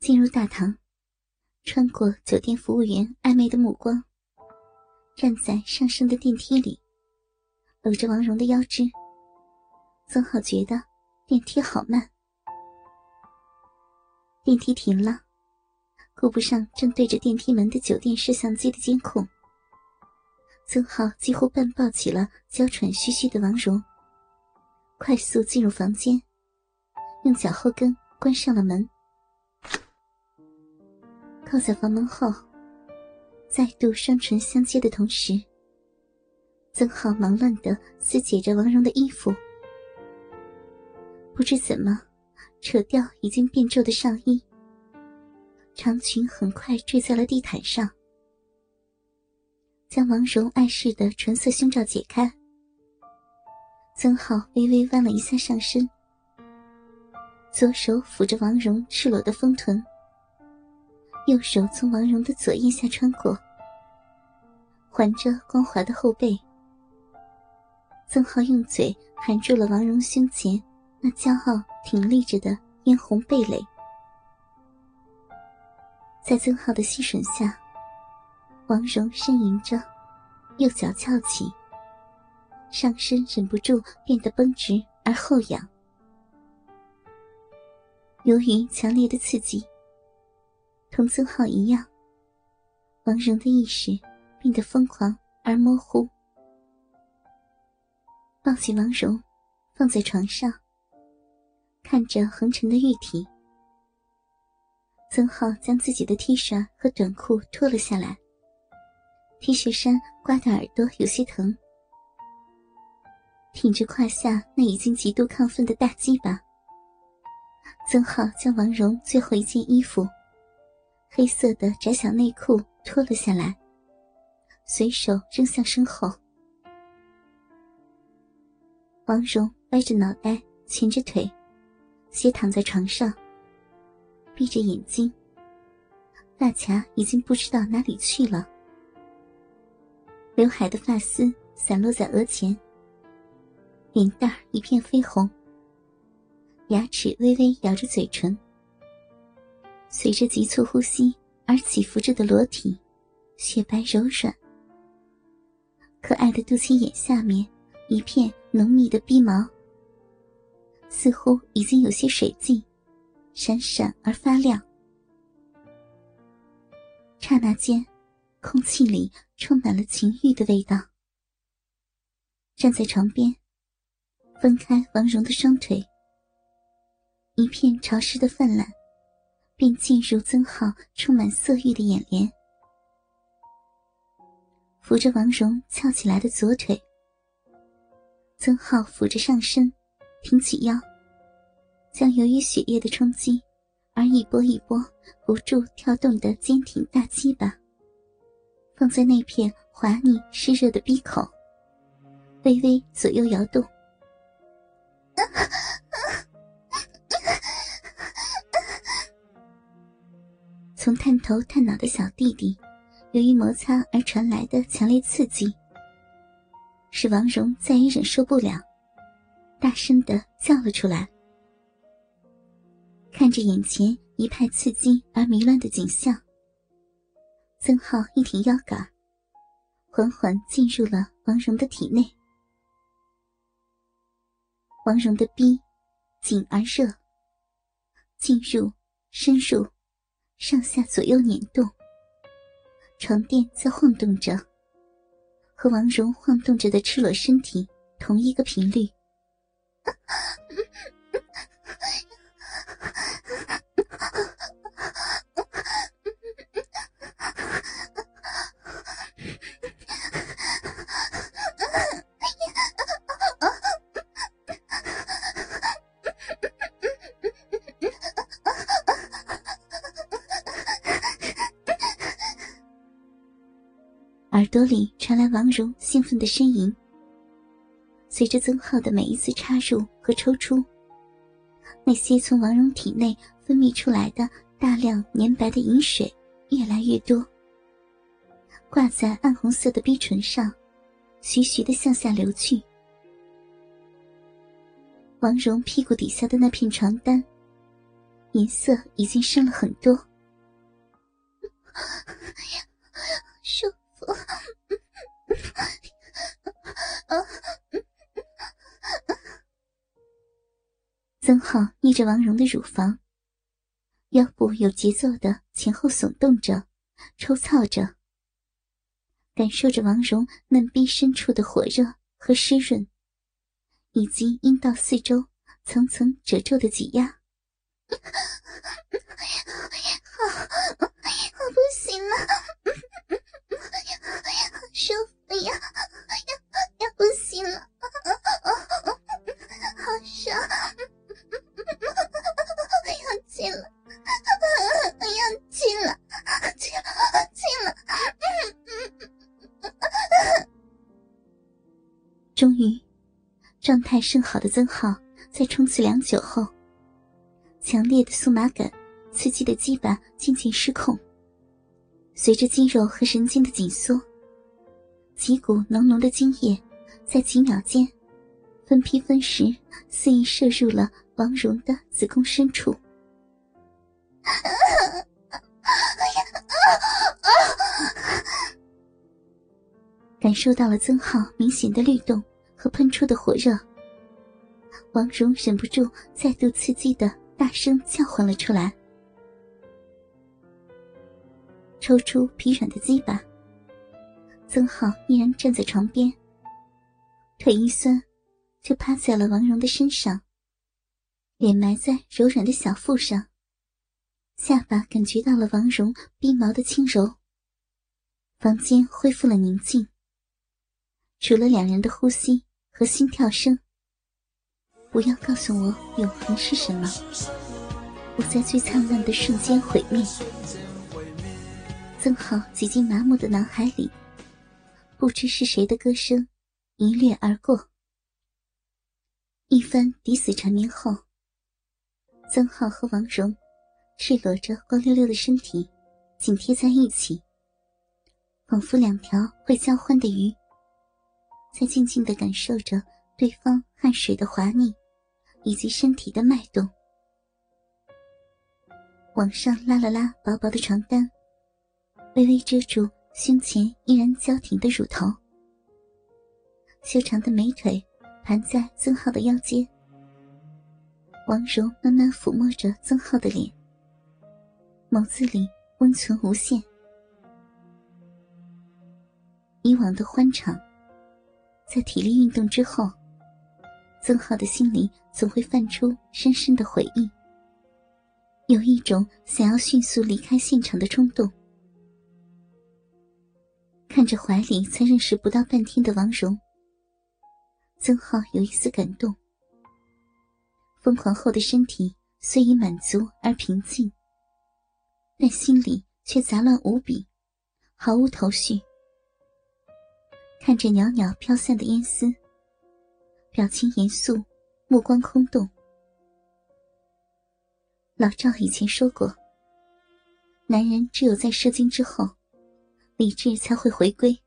进入大堂，穿过酒店服务员暧昧的目光，站在上升的电梯里，搂着王蓉的腰肢。曾浩觉得电梯好慢，电梯停了，顾不上正对着电梯门的酒店摄像机的监控，曾浩几乎半抱起了娇喘吁吁的王蓉，快速进入房间，用脚后跟关上了门。靠在房门后，再度双唇相接的同时，曾浩忙乱的撕解着王蓉的衣服，不知怎么扯掉已经变皱的上衣，长裙很快坠在了地毯上，将王蓉碍事的纯色胸罩解开。曾浩微微弯了一下上身，左手抚着王蓉赤裸的丰臀。右手从王蓉的左腋下穿过，环着光滑的后背。曾浩用嘴含住了王蓉胸前那骄傲挺立着的嫣红蓓蕾，在曾浩的吸吮下，王蓉呻吟着，右脚翘起，上身忍不住变得绷直而后仰。由于强烈的刺激。同曾浩一样，王蓉的意识变得疯狂而模糊。抱起王蓉，放在床上，看着横陈的玉体，曾浩将自己的 T 恤和短裤脱了下来。T 恤衫刮的耳朵有些疼，挺着胯下那已经极度亢奋的大鸡巴，曾浩将王蓉最后一件衣服。黑色的窄小内裤脱了下来，随手扔向身后。王蓉歪着脑袋，蜷着腿，斜躺在床上，闭着眼睛。发卡已经不知道哪里去了，刘海的发丝散落在额前，脸蛋一片绯红，牙齿微微咬着嘴唇。随着急促呼吸而起伏着的裸体，雪白柔软。可爱的肚脐眼下面一片浓密的逼毛，似乎已经有些水迹，闪闪而发亮。刹那间，空气里充满了情欲的味道。站在床边，分开王蓉的双腿，一片潮湿的泛滥。便进入曾浩充满色欲的眼帘，扶着王蓉翘起来的左腿。曾浩扶着上身，挺起腰，将由于血液的冲击而一波一波不住跳动的坚挺大鸡巴，放在那片滑腻湿热的鼻口，微微左右摇动。从探头探脑的小弟弟，由于摩擦而传来的强烈刺激，使王蓉再也忍受不了，大声的叫了出来。看着眼前一派刺激而迷乱的景象，曾浩一挺腰杆，缓缓进入了王蓉的体内。王蓉的逼紧而热，进入，深入。上下左右碾动，床垫在晃动着，和王蓉晃动着的赤裸身体同一个频率。朵里传来王蓉兴奋的呻吟。随着曾浩的每一次插入和抽出，那些从王蓉体内分泌出来的大量粘白的饮水越来越多，挂在暗红色的逼唇上，徐徐的向下流去。王蓉屁股底下的那片床单，颜色已经深了很多，曾浩捏着王蓉的乳房，腰部有节奏的前后耸动着，抽操着，感受着王蓉嫩逼深处的火热和湿润，以及阴道四周层层褶皱的挤压。好，我不行 了，好舒服呀，要要不行了，状态甚好的曾浩在冲刺良久后。强烈的酥麻感，刺激的鸡巴渐渐失控。随着肌肉和神经的紧缩，几股浓浓的精液在几秒间分批分时肆意射入了王蓉的子宫深处。感受到了曾浩明显的律动和喷出的火热，王蓉忍不住再度刺激的。大声叫唤了出来，抽出疲软的鸡巴。曾浩依然站在床边，腿一酸，就趴在了王蓉的身上，脸埋在柔软的小腹上，下巴感觉到了王蓉逼毛的轻柔。房间恢复了宁静，除了两人的呼吸和心跳声。不要告诉我永恒是什么，我在最灿烂的瞬间毁灭。曾浩挤进麻木的脑海里，不知是谁的歌声一掠而过。一番抵死缠绵后，曾浩和王蓉赤裸着光溜溜的身体紧贴在一起，仿佛两条会交欢的鱼，在静静的感受着对方汗水的滑腻。以及身体的脉动，往上拉了拉薄薄的床单，微微遮住胸前依然娇挺的乳头。修长的美腿盘在曾浩的腰间，王蓉慢慢抚摸着曾浩的脸，眸子里温存无限。以往的欢场，在体力运动之后。曾浩的心里总会泛出深深的回忆，有一种想要迅速离开现场的冲动。看着怀里才认识不到半天的王蓉，曾浩有一丝感动。疯狂后的身体虽已满足而平静，但心里却杂乱无比，毫无头绪。看着袅袅飘散的烟丝。表情严肃，目光空洞。老赵以前说过：“男人只有在射精之后，理智才会回归。”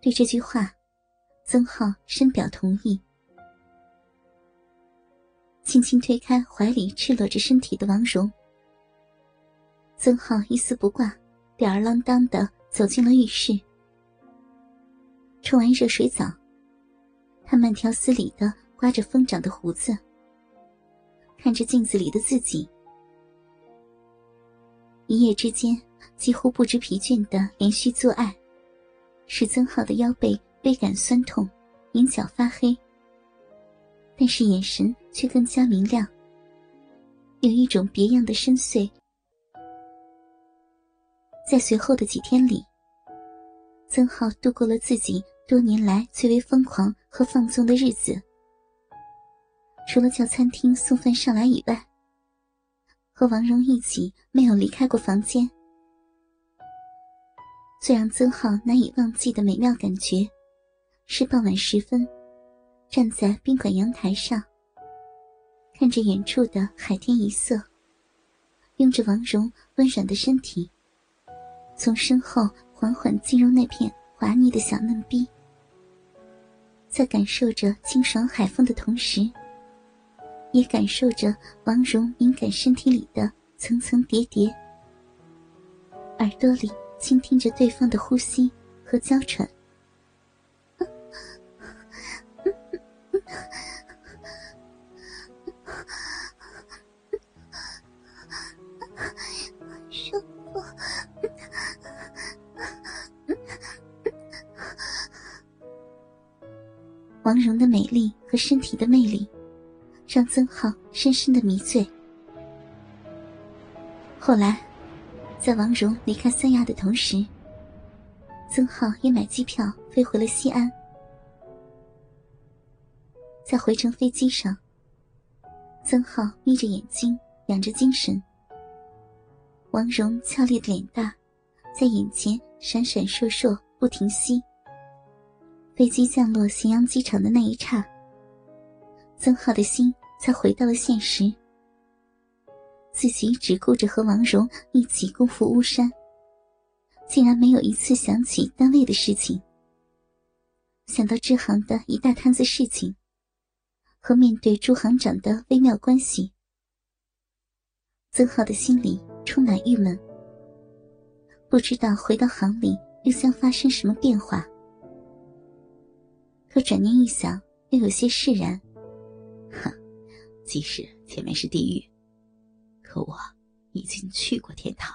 对这句话，曾浩深表同意，轻轻推开怀里赤裸着身体的王蓉。曾浩一丝不挂，吊儿郎当的走进了浴室，冲完热水澡。他慢条斯理的刮着疯长的胡子，看着镜子里的自己，一夜之间几乎不知疲倦的连续做爱，使曾浩的腰背倍感酸痛，眼角发黑，但是眼神却更加明亮，有一种别样的深邃。在随后的几天里，曾浩度过了自己。多年来最为疯狂和放纵的日子，除了叫餐厅送饭上来以外，和王蓉一起没有离开过房间。最让曾浩难以忘记的美妙感觉，是傍晚时分，站在宾馆阳台上，看着远处的海天一色，拥着王蓉温软的身体，从身后缓缓进入那片滑腻的小嫩逼。在感受着清爽海风的同时，也感受着王蓉敏感身体里的层层叠叠，耳朵里倾听着对方的呼吸和娇喘。王蓉的美丽和身体的魅力，让曾浩深深的迷醉。后来，在王蓉离开三亚的同时，曾浩也买机票飞回了西安。在回程飞机上，曾浩眯着眼睛，养着精神。王蓉俏丽的脸蛋，在眼前闪闪烁烁，不停息。飞机降落咸阳机场的那一刹，曾浩的心才回到了现实。自己只顾着和王蓉一起共赴巫山，竟然没有一次想起单位的事情。想到支行的一大摊子事情，和面对朱行长的微妙关系，曾浩的心里充满郁闷。不知道回到行里又将发生什么变化。可转念一想，又有些释然。哼，即使前面是地狱，可我已经去过天堂。